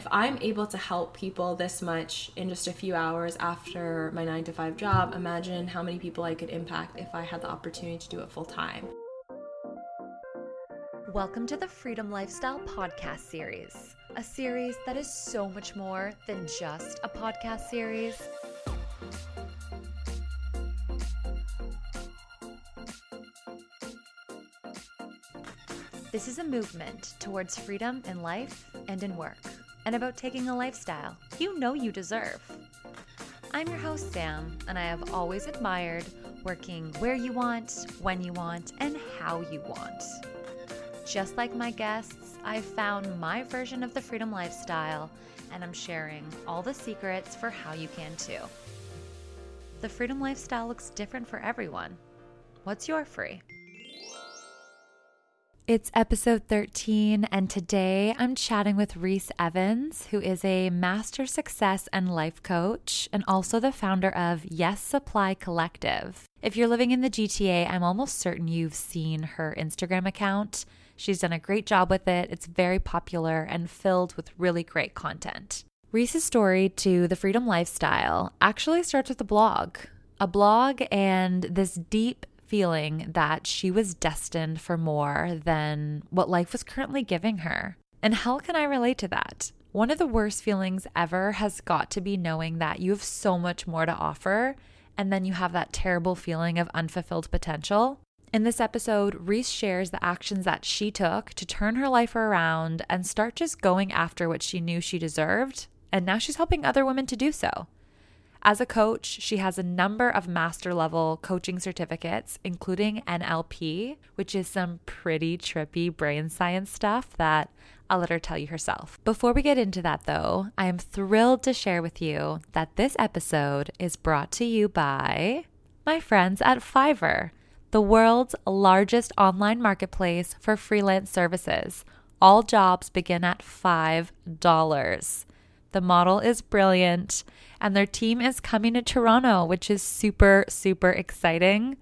if I'm able to help people this much in just a few hours after my nine to five job, imagine how many people I could impact if I had the opportunity to do it full time. Welcome to the Freedom Lifestyle Podcast Series, a series that is so much more than just a podcast series. This is a movement towards freedom in life and in work, and about taking a lifestyle you know you deserve. I'm your host, Sam, and I have always admired working where you want, when you want, and how you want. Just like my guests, I've found my version of the freedom lifestyle, and I'm sharing all the secrets for how you can too. The freedom lifestyle looks different for everyone. What's your free? It's episode 13, and today I'm chatting with Reese Evans, who is a master success and life coach and also the founder of Yes Supply Collective. If you're living in the GTA, I'm almost certain you've seen her Instagram account. She's done a great job with it, it's very popular and filled with really great content. Reese's story to the freedom lifestyle actually starts with a blog. A blog and this deep feeling that she was destined for more than what life was currently giving her. And how can I relate to that? One of the worst feelings ever has got to be knowing that you have so much more to offer, and then you have that terrible feeling of unfulfilled potential. In this episode, Reese shares the actions that she took to turn her life around and start just going after what she knew she deserved. And now she's helping other women to do so. As a coach, she has a number of master level coaching certificates, including NLP, which is some pretty trippy brain science stuff that I'll let her tell you herself. Before we get into that, though, I am thrilled to share with you that this episode is brought to you by my friends at Fiverr, the world's largest online marketplace for freelance services. All jobs begin at $5. The model is brilliant, and their team is coming to Toronto, which is super, super exciting.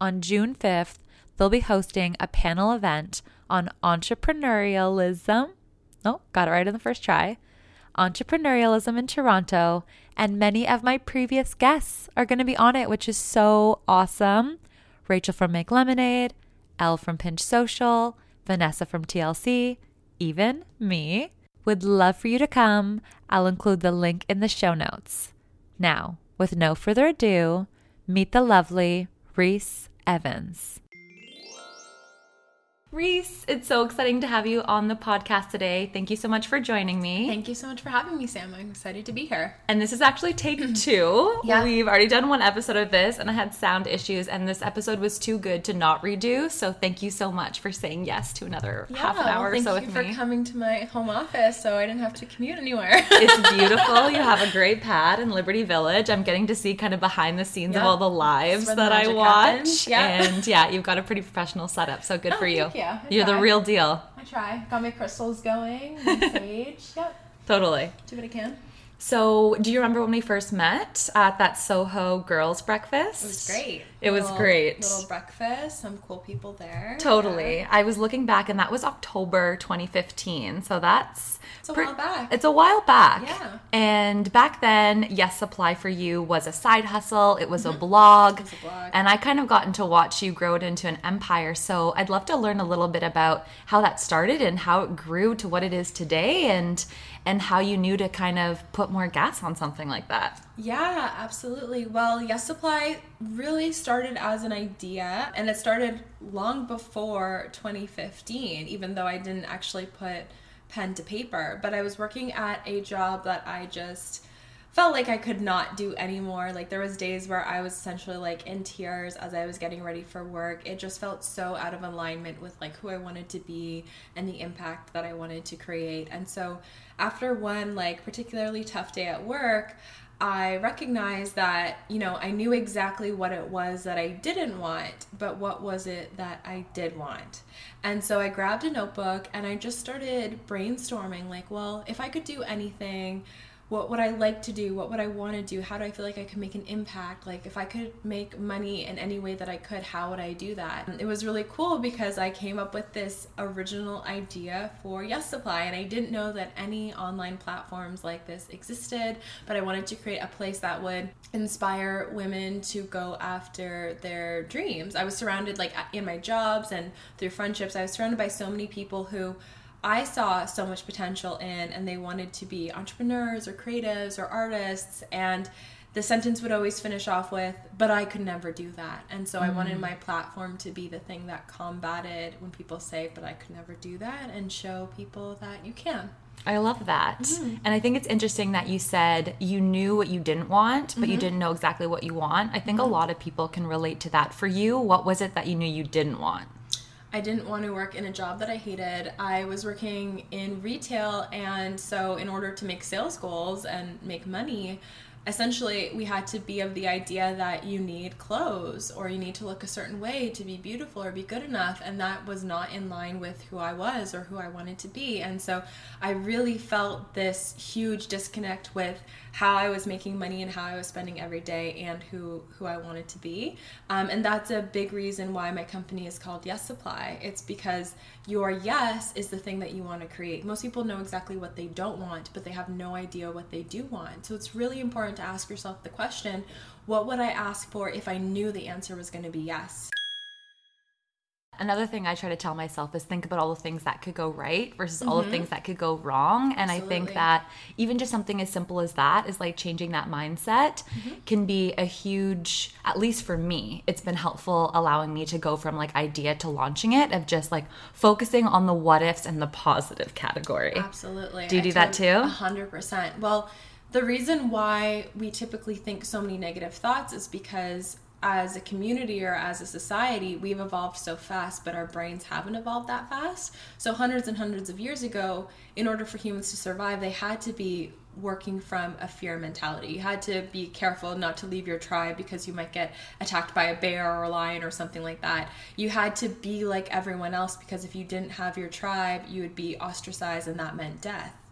On June 5th, they'll be hosting a panel event on entrepreneurialism. Oh, got it right in the first try. Entrepreneurialism in Toronto, and many of my previous guests are going to be on it, which is so awesome. Rachel from Make Lemonade, Elle from Pinch Social, Vanessa from TLC, even me. Would love for you to come. I'll include the link in the show notes. Now, with no further ado, meet the lovely Reese Evans. Reese, it's so exciting to have you on the podcast today. Thank you so much for joining me. Thank you so much for having me, Sam. I'm excited to be here. And this is actually take two. Yeah. We've already done one episode of this, and I had sound issues, and this episode was too good to not redo. So thank you so much for saying yes to another half an well, hour or thank you for coming to my home office so I didn't have to commute anywhere. it's beautiful. You have a great pad in Liberty Village. I'm getting to see kind of behind the scenes of all the lives that the I watch. happens. Yeah. And yeah, you've got a pretty professional setup. So good Oh, for you. I You're the real deal. I try. Got my crystals going, my sage. Yep. Totally. Do what I can. So, do you remember when we first met at that Soho Girls Breakfast? It was great. It was great. Little breakfast, some cool people there. Totally. Yeah. I was looking back, and that was October 2015. So that's It's a while back. It's a while back. Yeah. And back then, Yes Supply for You was a side hustle. It was a blog. Mm-hmm. It was a blog. And I kind of gotten to watch you grow it into an empire. So I'd love to learn a little bit about how that started and how it grew to what it is today, and and how you knew to kind of put more gas on something like that. Yeah, absolutely. Well, Yes Supply really started as an idea and it started long before 2015, even though I didn't actually put pen to paper. But I was working at a job that I just felt like I could not do anymore. Like there was days where I was essentially like in tears as I was getting ready for work. It just felt so out of alignment with like who I wanted to be and the impact that I wanted to create. And so after one like particularly tough day at work, I recognized that, you know, I knew exactly what it was that I didn't want, but what was it that I did want? And so I grabbed a notebook and I just started brainstorming like, well, if I could do anything, what would I like to do? What would I want to do? How do I feel like I could make an impact? Like, if I could make money in any way that I could, how would I do that? It was really cool because I came up with this original idea for Yes Supply, and I didn't know that any online platforms like this existed, but I wanted to create a place that would inspire women to go after their dreams. I was surrounded, like, in my jobs and through friendships, I was surrounded by so many people who I saw so much potential in, and they wanted to be entrepreneurs or creatives or artists. And the sentence would always finish off with, but I could never do that. And so mm. I wanted my platform to be the thing that combated when people say, but I could never do that, and show people that you can. I love that. Mm-hmm. And I think it's interesting that you said you knew what you didn't want, but mm-hmm. you didn't know exactly what you want. I think mm-hmm. a lot of people can relate to that. For you, what was it that you knew you didn't want? I didn't want to work in a job that I hated. I was working in retail, and so in order to make sales goals and make money, essentially we had to be of the idea that you need clothes or you need to look a certain way to be beautiful or be good enough and that was not in line with who I was or who I wanted to be and so I really felt this huge disconnect with how I was making money and how I was spending every day and who who I wanted to be. Um, and that's a big reason why my company is called Yes Supply. It's because your yes is the thing that you want to create. Most people know exactly what they don't want but they have no idea what they do want. So it's really important to ask yourself the question what would I ask for if I knew the answer was going to be yes? Another thing I try to tell myself is think about all the things that could go right versus mm-hmm. all the mm-hmm. things that could go wrong. And Absolutely. I think that even just something as simple as that is like changing that mindset mm-hmm. can be a huge, at least for me, it's been helpful allowing me to go from like idea to launching it of just like focusing on the what ifs and the positive category. Absolutely. Do you do that too? A hundred percent. Well, the reason why we typically think so many negative thoughts is because as a community or as a society, we've evolved so fast, but our brains haven't evolved that fast. So, hundreds and hundreds of years ago, in order for humans to survive, they had to be working from a fear mentality. You had to be careful not to leave your tribe because you might get attacked by a bear or a lion or something like that. You had to be like everyone else because if you didn't have your tribe, you would be ostracized and that meant death.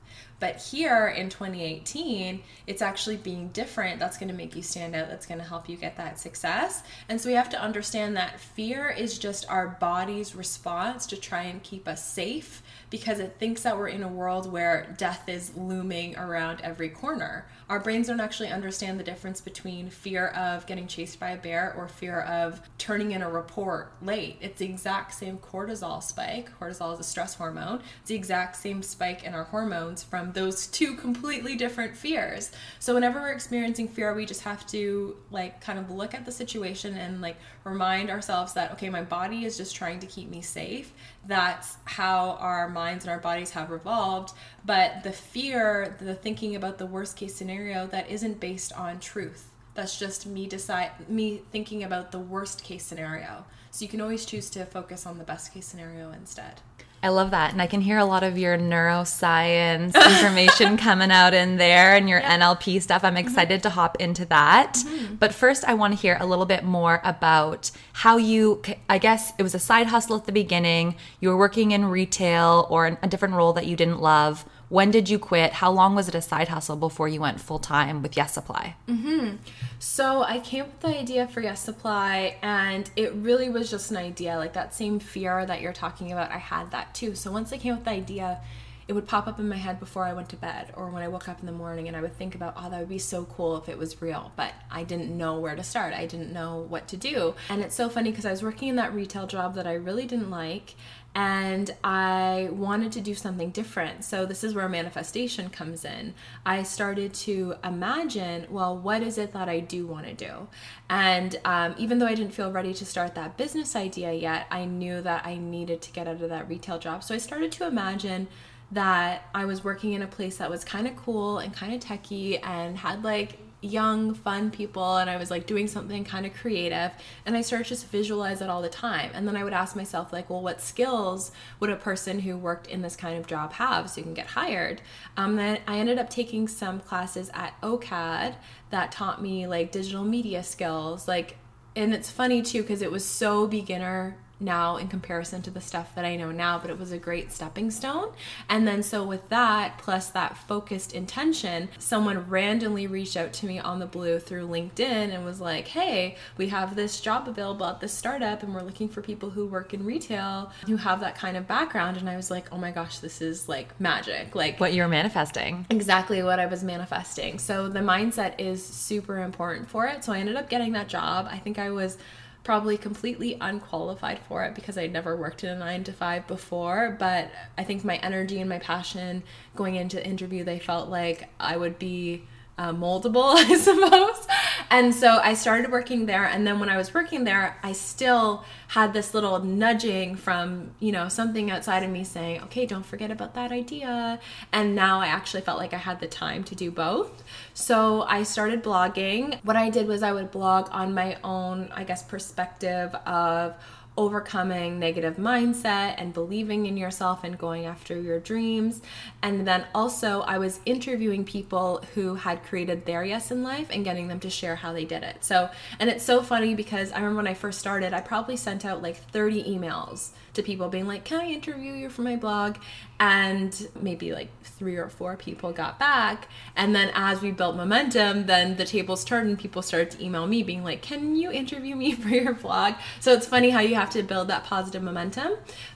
But here in 2018, it's actually being different that's going to make you stand out, that's going to help you get that success. And so we have to understand that fear is just our body's response to try and keep us safe because it thinks that we're in a world where death is looming around every corner. Our brains don't actually understand the difference between fear of getting chased by a bear or fear of turning in a report late. It's the exact same cortisol spike. Cortisol is a stress hormone. It's the exact same spike in our hormones from those two completely different fears. So whenever we're experiencing fear, we just have to like kind of look at the situation and like remind ourselves that okay, my body is just trying to keep me safe. That's how our minds and our bodies have revolved. But the fear, the thinking about the worst case scenario that isn't based on truth. That's just me decide me thinking about the worst case scenario. So you can always choose to focus on the best case scenario instead. I love that. And I can hear a lot of your neuroscience information coming out in there and your yeah. NLP stuff. I'm excited mm-hmm. to hop into that. Mm-hmm. But first, I want to hear a little bit more about how you, I guess it was a side hustle at the beginning. You were working in retail or a different role that you didn't love. When did you quit? How long was it a side hustle before you went full time with Yes Supply? Mm-hmm. So I came up with the idea for Yes Supply, and it really was just an idea. Like that same fear that you're talking about, I had that too. So once I came up with the idea, it would pop up in my head before I went to bed or when I woke up in the morning and I would think about, oh, that would be so cool if it was real. But I didn't know where to start. I didn't know what to do. And it's so funny because I was working in that retail job that I really didn't like and I wanted to do something different. So, this is where manifestation comes in. I started to imagine, well, what is it that I do want to do? And um, even though I didn't feel ready to start that business idea yet, I knew that I needed to get out of that retail job. So, I started to imagine that I was working in a place that was kind of cool and kind of techy and had like young, fun people, and I was like doing something kind of creative. And I started just visualize it all the time. And then I would ask myself, like, well, what skills would a person who worked in this kind of job have so you can get hired? Um, then I ended up taking some classes at OCAD that taught me like digital media skills, like and it's funny too because it was so beginner now in comparison to the stuff that I know now, but it was a great stepping stone. And then, so with that, plus that focused intention, someone randomly reached out to me on the blue through LinkedIn and was like, hey, we have this job available at this startup, and we're looking for people who work in retail who have that kind of background. And I was like, oh my gosh, this is like magic. Like what you're manifesting. Exactly what I was manifesting. So the mindset is super important for it. So I ended up getting that job. I think I was probably completely unqualified for it because I'd never worked in a nine to five before. But I think my energy and my passion going into the interview, they felt like I would be uh, moldable, I suppose. And so I started working there. And then when I was working there, I still had this little nudging from, you know, something outside of me saying, okay, don't forget about that idea. And now I actually felt like I had the time to do both. So I started blogging. What I did was I would blog on my own, I guess, perspective of overcoming negative mindset and believing in yourself and going after your dreams. And then also, I was interviewing people who had created their yes in life and getting them to share how they did it. So, and it's so funny because I remember when I first started, I probably sent out like 30 emails to people being like, Can I interview you for my blog? And maybe like three or four people got back. And then as we built momentum, then the tables turned and people started to email me being like, Can you interview me for your blog? So it's funny how you have to build that positive momentum.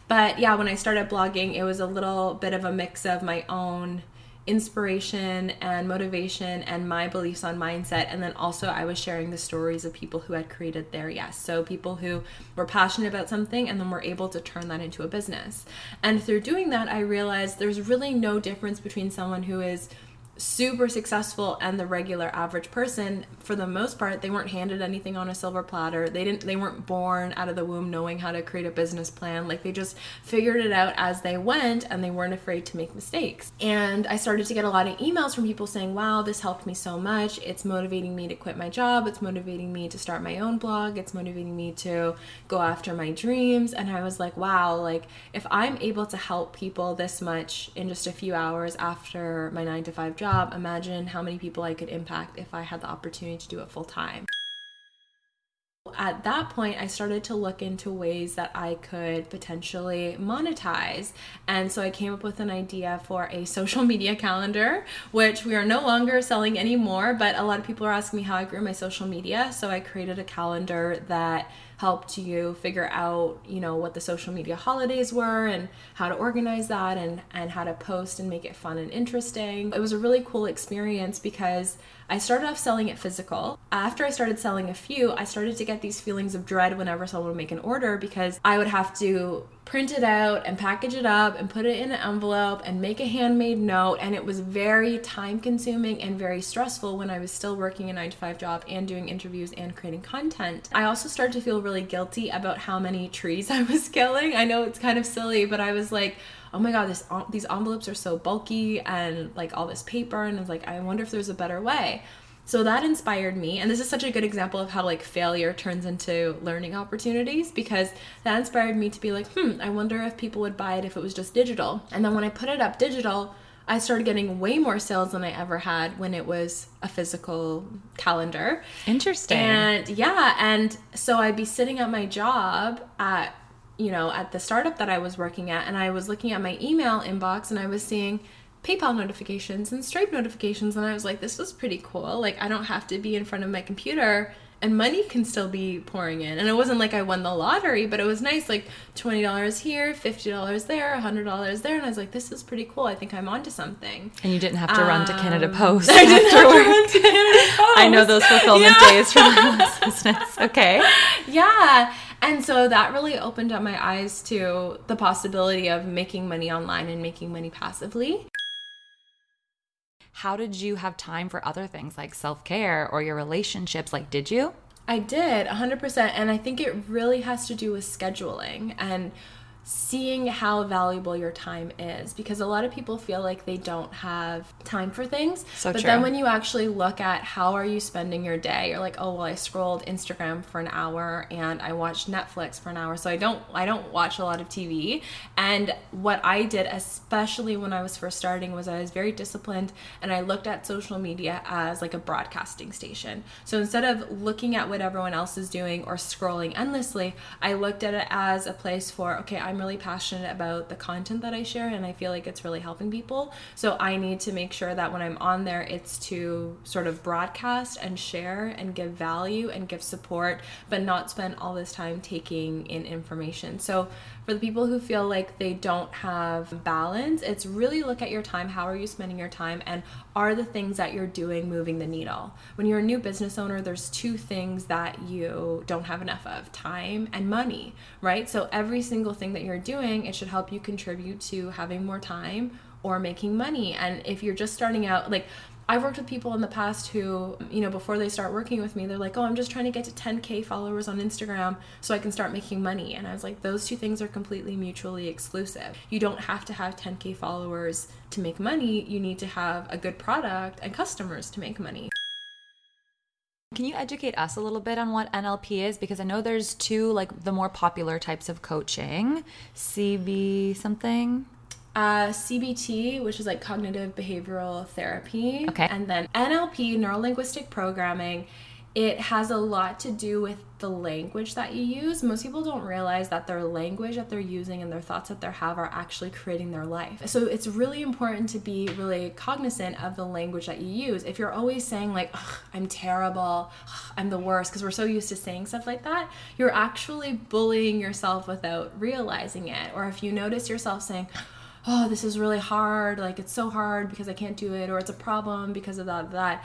But yeah, when I started blogging, it was a little bit of a mix of my own inspiration and motivation and my beliefs on mindset. And then also, I was sharing the stories of people who had created their yes. So, people who were passionate about something and then were able to turn that into a business. And through doing that, I realized there's really no difference between someone who is super successful and the regular average person for the most part they weren't handed anything on a silver platter. They didn't they weren't born out of the womb knowing how to create a business plan. Like they just figured it out as they went and they weren't afraid to make mistakes. And i started to get a lot of emails from people saying wow this helped me so much. It's motivating me to quit my job. It's motivating me to start my own blog. It's motivating me to go after my dreams. And i was like wow like if i'm able to help people this much in just a few hours after my 9 to 5 job job, imagine how many people I could impact if I had the opportunity to do it full time. At that point, I started to look into ways that I could potentially monetize. And so I came up with an idea for a social media calendar, which we are no longer selling anymore. But a lot of people are asking me how I grew my social media. So I created a calendar that helped you figure out, you know, what the social media holidays were and how to organize that and, and how to post and make it fun and interesting. It was a really cool experience because I started off selling it physical. After I started selling a few, I started to get these feelings of dread whenever someone would make an order because I would have to print it out and package it up and put it in an envelope and make a handmade note. And it was very time consuming and very stressful when I was still working a nine to five job and doing interviews and creating content. I also started to feel really guilty about how many trees I was killing. I know it's kind of silly, but I was like, oh my god, this these envelopes are so bulky and like all this paper, and I was like, I wonder if there's a better way. So that inspired me, and this is such a good example of how like failure turns into learning opportunities because that inspired me to be like, hmm, I wonder if people would buy it if it was just digital. And then when I put it up digital, I started getting way more sales than I ever had when it was a physical calendar. Interesting. And yeah, and so I'd be sitting at my job at you know, at the startup that I was working at, and I was looking at my email inbox and I was seeing PayPal notifications and Stripe notifications, and I was like, this is pretty cool. Like, I don't have to be in front of my computer and money can still be pouring in. And it wasn't like I won the lottery, but it was nice like $20 here, $50 there, $100 there. And I was like, this is pretty cool. I think I'm onto something. And you didn't have to um, run to Canada um, Post. I didn't have to run to Canada Post. I know those fulfillment yeah. days for my business. Okay. Yeah. And so that really opened up my eyes to the possibility of making money online and making money passively. How did you have time for other things like self care or your relationships? Like, did you? I did 100%. And I think it really has to do with scheduling and seeing how valuable your time is because a lot of people feel like they don't have time for things. So but true. then when you actually look at how are you spending your day you're like oh well i scrolled instagram for an hour and i watched netflix for an hour. So i don't i don't watch a lot of tv and what i did especially when i was first starting was i was very disciplined and i looked at social media as like a broadcasting station. So instead of looking at what everyone else is doing or scrolling endlessly i looked at it as a place for okay i'm really passionate about the content that i share and i feel like it's really helping people. So i need to make sure that when i'm on there it's to sort of broadcast and share and give value and give support but not spend all this time taking in information. So for the people who feel like they don't have balance it's really look at your time. How are you spending your time? And are the things that you're doing moving the needle? When you're a new business owner there's two things that you don't have enough of time and money right? So every single thing that you're doing it should help you contribute to having more time or making money. And if you're just starting out like I've worked with people in the past who, you know, before they start working with me, they're like, oh, I'm just trying to get to 10K followers on Instagram so I can start making money. And I was like, those two things are completely mutually exclusive. You don't have to have 10K followers to make money. You need to have a good product and customers to make money. Can you educate us a little bit on what NLP is? Because I know there's two, like the more popular types of coaching CB something. Uh, CBT, which is like cognitive behavioral therapy. Okay. And then NLP, neuro linguistic programming. It has a lot to do with the language that you use. Most people don't realize that their language that they're using and their thoughts that they have are actually creating their life. So it's really important to be really cognizant of the language that you use. If you're always saying, like, I'm terrible, I'm the worst, because we're so used to saying stuff like that, you're actually bullying yourself without realizing it. Or if you notice yourself saying, oh, this is really hard, like it's so hard because I can't do it, or it's a problem because of that, that.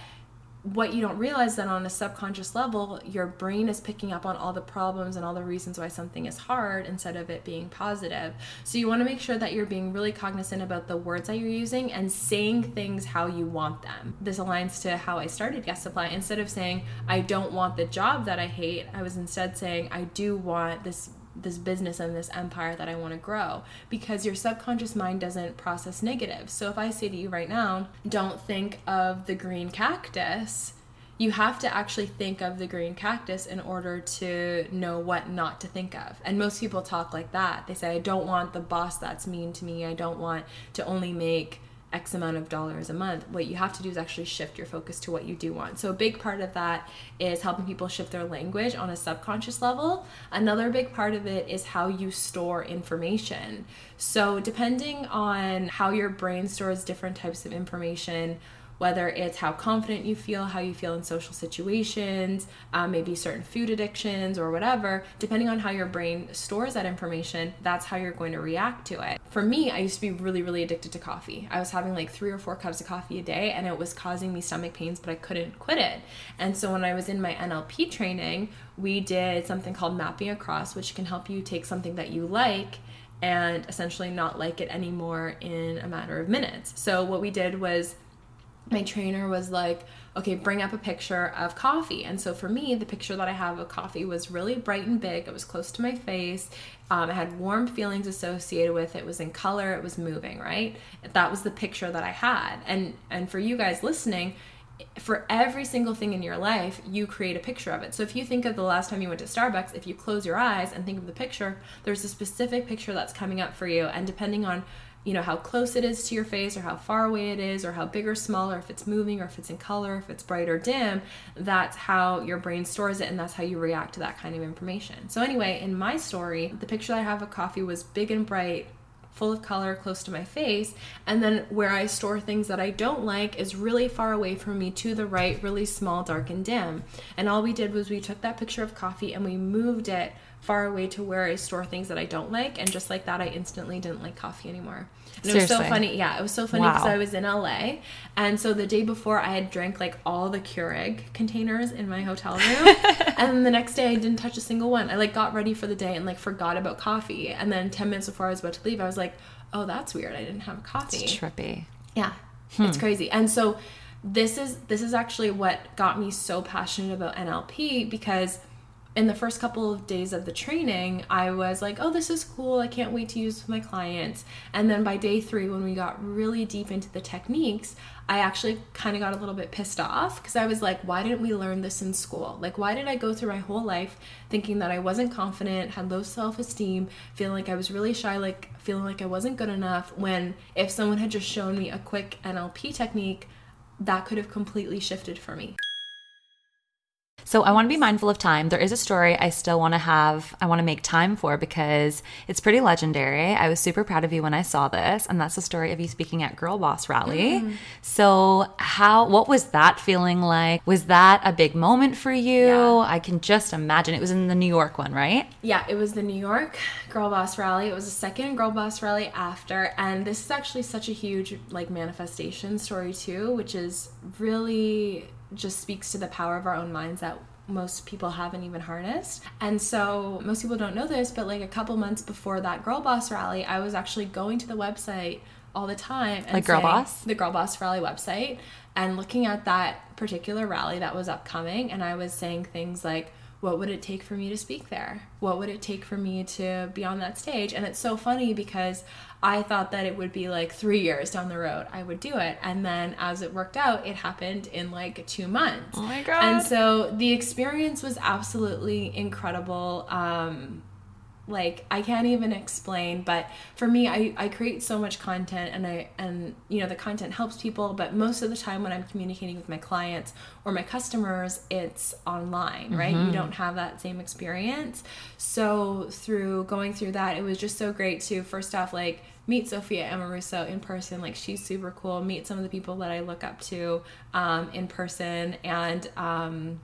What you don't realize that on a subconscious level, your brain is picking up on all the problems and all the reasons why something is hard instead of it being positive. So you want to make sure that you're being really cognizant about the words that you're using and saying things how you want them. This aligns to how I started Yes Supply. Instead of saying, I don't want the job that I hate, I was instead saying, I do want this this business and this empire that I want to grow because your subconscious mind doesn't process negative. So if I say to you right now, don't think of the green cactus, you have to actually think of the green cactus in order to know what not to think of. And most people talk like that. They say, I don't want the boss that's mean to me. I don't want to only make X amount of dollars a month. What you have to do is actually shift your focus to what you do want. So, a big part of that is helping people shift their language on a subconscious level. Another big part of it is how you store information. So, depending on how your brain stores different types of information, whether it's how confident you feel, how you feel in social situations, um, maybe certain food addictions or whatever, depending on how your brain stores that information, that's how you're going to react to it. For me, I used to be really, really addicted to coffee. I was having like three or four cups of coffee a day and it was causing me stomach pains, but I couldn't quit it. And so when I was in my NLP training, we did something called mapping across, which can help you take something that you like and essentially not like it anymore in a matter of minutes. So what we did was my trainer was like, okay, bring up a picture of coffee. And so for me, the picture that I have of coffee was really bright and big. It was close to my face. Um, it had warm feelings associated with it. it. was in color. It was moving, right? That was the picture that I had. And and for you guys listening, for every single thing in your life, you create a picture of it. So if you think of the last time you went to Starbucks, if you close your eyes and think of the picture, there's a specific picture that's coming up for you. And depending on you know how close it is to your face or how far away it is or how big or small or if it's moving or if it's in color if it's bright or dim that's how your brain stores it and that's how you react to that kind of information. So anyway in my story the picture that i have of coffee was big and bright full of color close to my face and then where i store things that i don't like is really far away from me to the right really small dark and dim. And all we did was we took that picture of coffee and we moved it far away to where I store things that I don't like. And just like that, I instantly didn't like coffee anymore. And it was so funny. Yeah, it was so funny because Wow. I was in LA. And so the day before, I had drank like all the Keurig containers in my hotel room. and then the next day, I didn't touch a single one. I like got ready for the day and like forgot about coffee. And then 10 minutes before I was about to leave, I was like, oh, that's weird. I didn't have a coffee. Trippy. Yeah, hmm. it's crazy. And so this is this is actually what got me so passionate about NLP because in the first couple of days of the training, I was like, oh, this is cool. I can't wait to use with my clients. And then by day three, when we got really deep into the techniques, I actually kind of got a little bit pissed off because I was like, why didn't we learn this in school? Like, why did I go through my whole life thinking that I wasn't confident, had low self esteem, feeling like I was really shy, like feeling like I wasn't good enough? When if someone had just shown me a quick NLP technique, that could have completely shifted for me. So I want to be mindful of time. There is a story I still want to have, I want to make time for because it's pretty legendary. I was super proud of you when I saw this, and that's the story of you speaking at Girl Boss Rally. Mm. So how what was that feeling like? Was that a big moment for you? Yeah. I can just imagine. It was in the New York one, right? Yeah, it was the New York Girl Boss Rally. It was the second Girl Boss Rally after, and this is actually such a huge like manifestation story too, which is really just speaks to the power of our own minds that most people haven't even harnessed. And so most people don't know this, but like a couple months before that Girl Boss rally, I was actually going to the website all the time. like Girl Boss? The Girl Boss rally website and looking at that particular rally that was upcoming. And I was saying things like, what would it take for me to speak there? What would it take for me to be on that stage? And it's so funny because I thought that it would be like three years down the road I would do it. And then as it worked out, it happened in like two months. Oh my God. And so the experience was absolutely incredible. Um, like i can't even explain but for me I, I create so much content and i and you know the content helps people but most of the time when i'm communicating with my clients or my customers it's online right mm-hmm. you don't have that same experience so through going through that it was just so great to first off like meet Sophia Amoruso in person. Like she's super cool. Meet some of the people that I look up to um, in person, and um,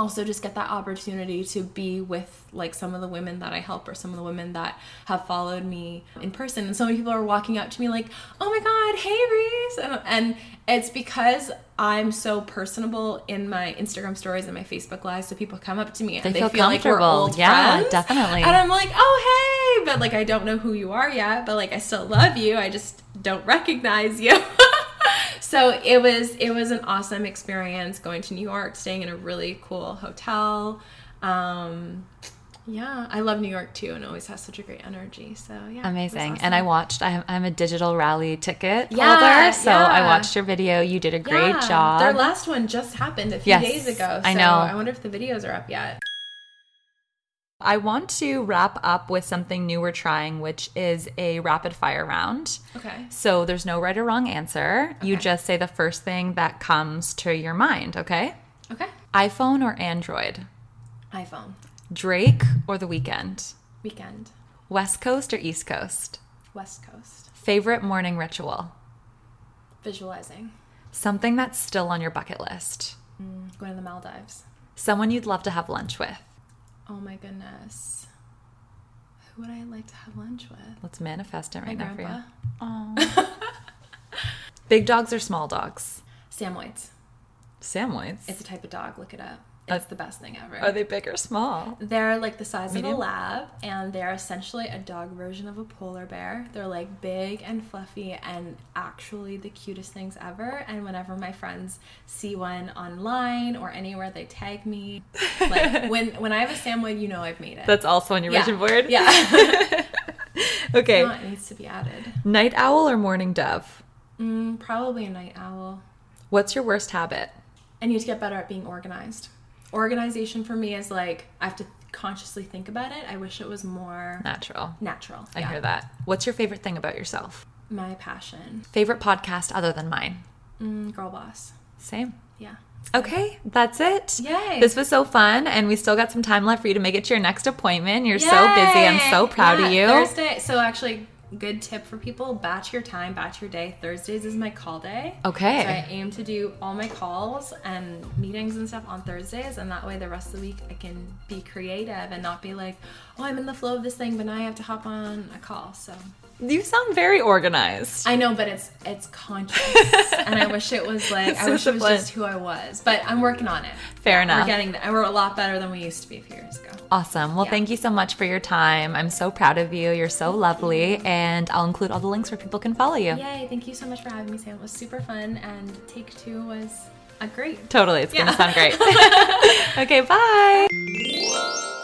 also just get that opportunity to be with like some of the women that I help or some of the women that have followed me in person. And so many people are walking up to me like, "Oh my god, hey Reese!" And, and it's because I'm so personable in my Instagram stories and my Facebook lives. So people come up to me and they, they feel, feel like we're old yeah, friends. definitely. And I'm like, "Oh hey," but like I don't know who you are yet, but like I still love you. I just don't recognize you. so it was it was an awesome experience going to New York, staying in a really cool hotel. Um, yeah, I love New York too, and always has such a great energy. So yeah, amazing. Awesome. And I watched. I'm, I'm a digital rally ticket yeah, holder, so yeah. I watched your video. You did a great yeah. job. Their last one just happened a few yes, days ago. So I know. I wonder if the videos are up yet. I want to wrap up with something new we're trying, which is a rapid fire round. Okay. So there's no right or wrong answer. Okay. You just say the first thing that comes to your mind, okay? Okay. iPhone or Android? iPhone. Drake or The Weeknd? Weekend. West Coast or East Coast? West Coast. Favorite morning ritual? Visualizing. Something that's still on your bucket list? Mm, going to the Maldives. Someone you'd love to have lunch with? Oh my goodness. Who would I like to have lunch with? Let's manifest it right my now grandpa. for you. Oh. Big dogs or small dogs? Samoyeds. Samoyeds? It's a type of dog. Look it up. It's the best thing ever. Are they big or small? They're like the size Medium? of a lab, and they're essentially a dog version of a polar bear. They're like big and fluffy, and actually the cutest things ever. And whenever my friends see one online or anywhere, they tag me. Like when when I have a Samoyed, you know I've made it. That's also on your yeah. vision board. Yeah. okay. It needs to be added. Night owl or morning dove? Mm, probably a night owl. What's your worst habit? I need to get better at being organized organization for me is like I have to consciously think about it. I wish it was more natural. Natural. I yeah. hear that. What's your favorite thing about yourself? My passion. Favorite podcast other than mine? Mm, Girl Boss. Same. Yeah. Okay, that's it. Yay. This was so fun, and we still got some time left for you to make it to your next appointment. You're Yay. so busy. I'm so proud yeah, of you. Thursday. So actually, good tip for people batch your time batch your day. Thursdays is my call day. Okay. So i aim to do all my calls and meetings and stuff on thursdays and that way the rest of the week i can be creative and not be like oh i'm in the flow of this thing but now i have to hop on a call so you sound very organized. I know, but it's it's conscious, and I wish it was like I wish it was just who I was. But I'm working on it. Fair enough. We're getting there. We're a lot better than we used to be a few years ago. Awesome. Well, yeah. thank you so much for your time. I'm so proud of you. You're so lovely, and I'll include all the links where people can follow you. Yay! Thank you so much for having me, Sam. It was super fun, and take two was a great. Totally, it's yeah. gonna sound great. okay, bye.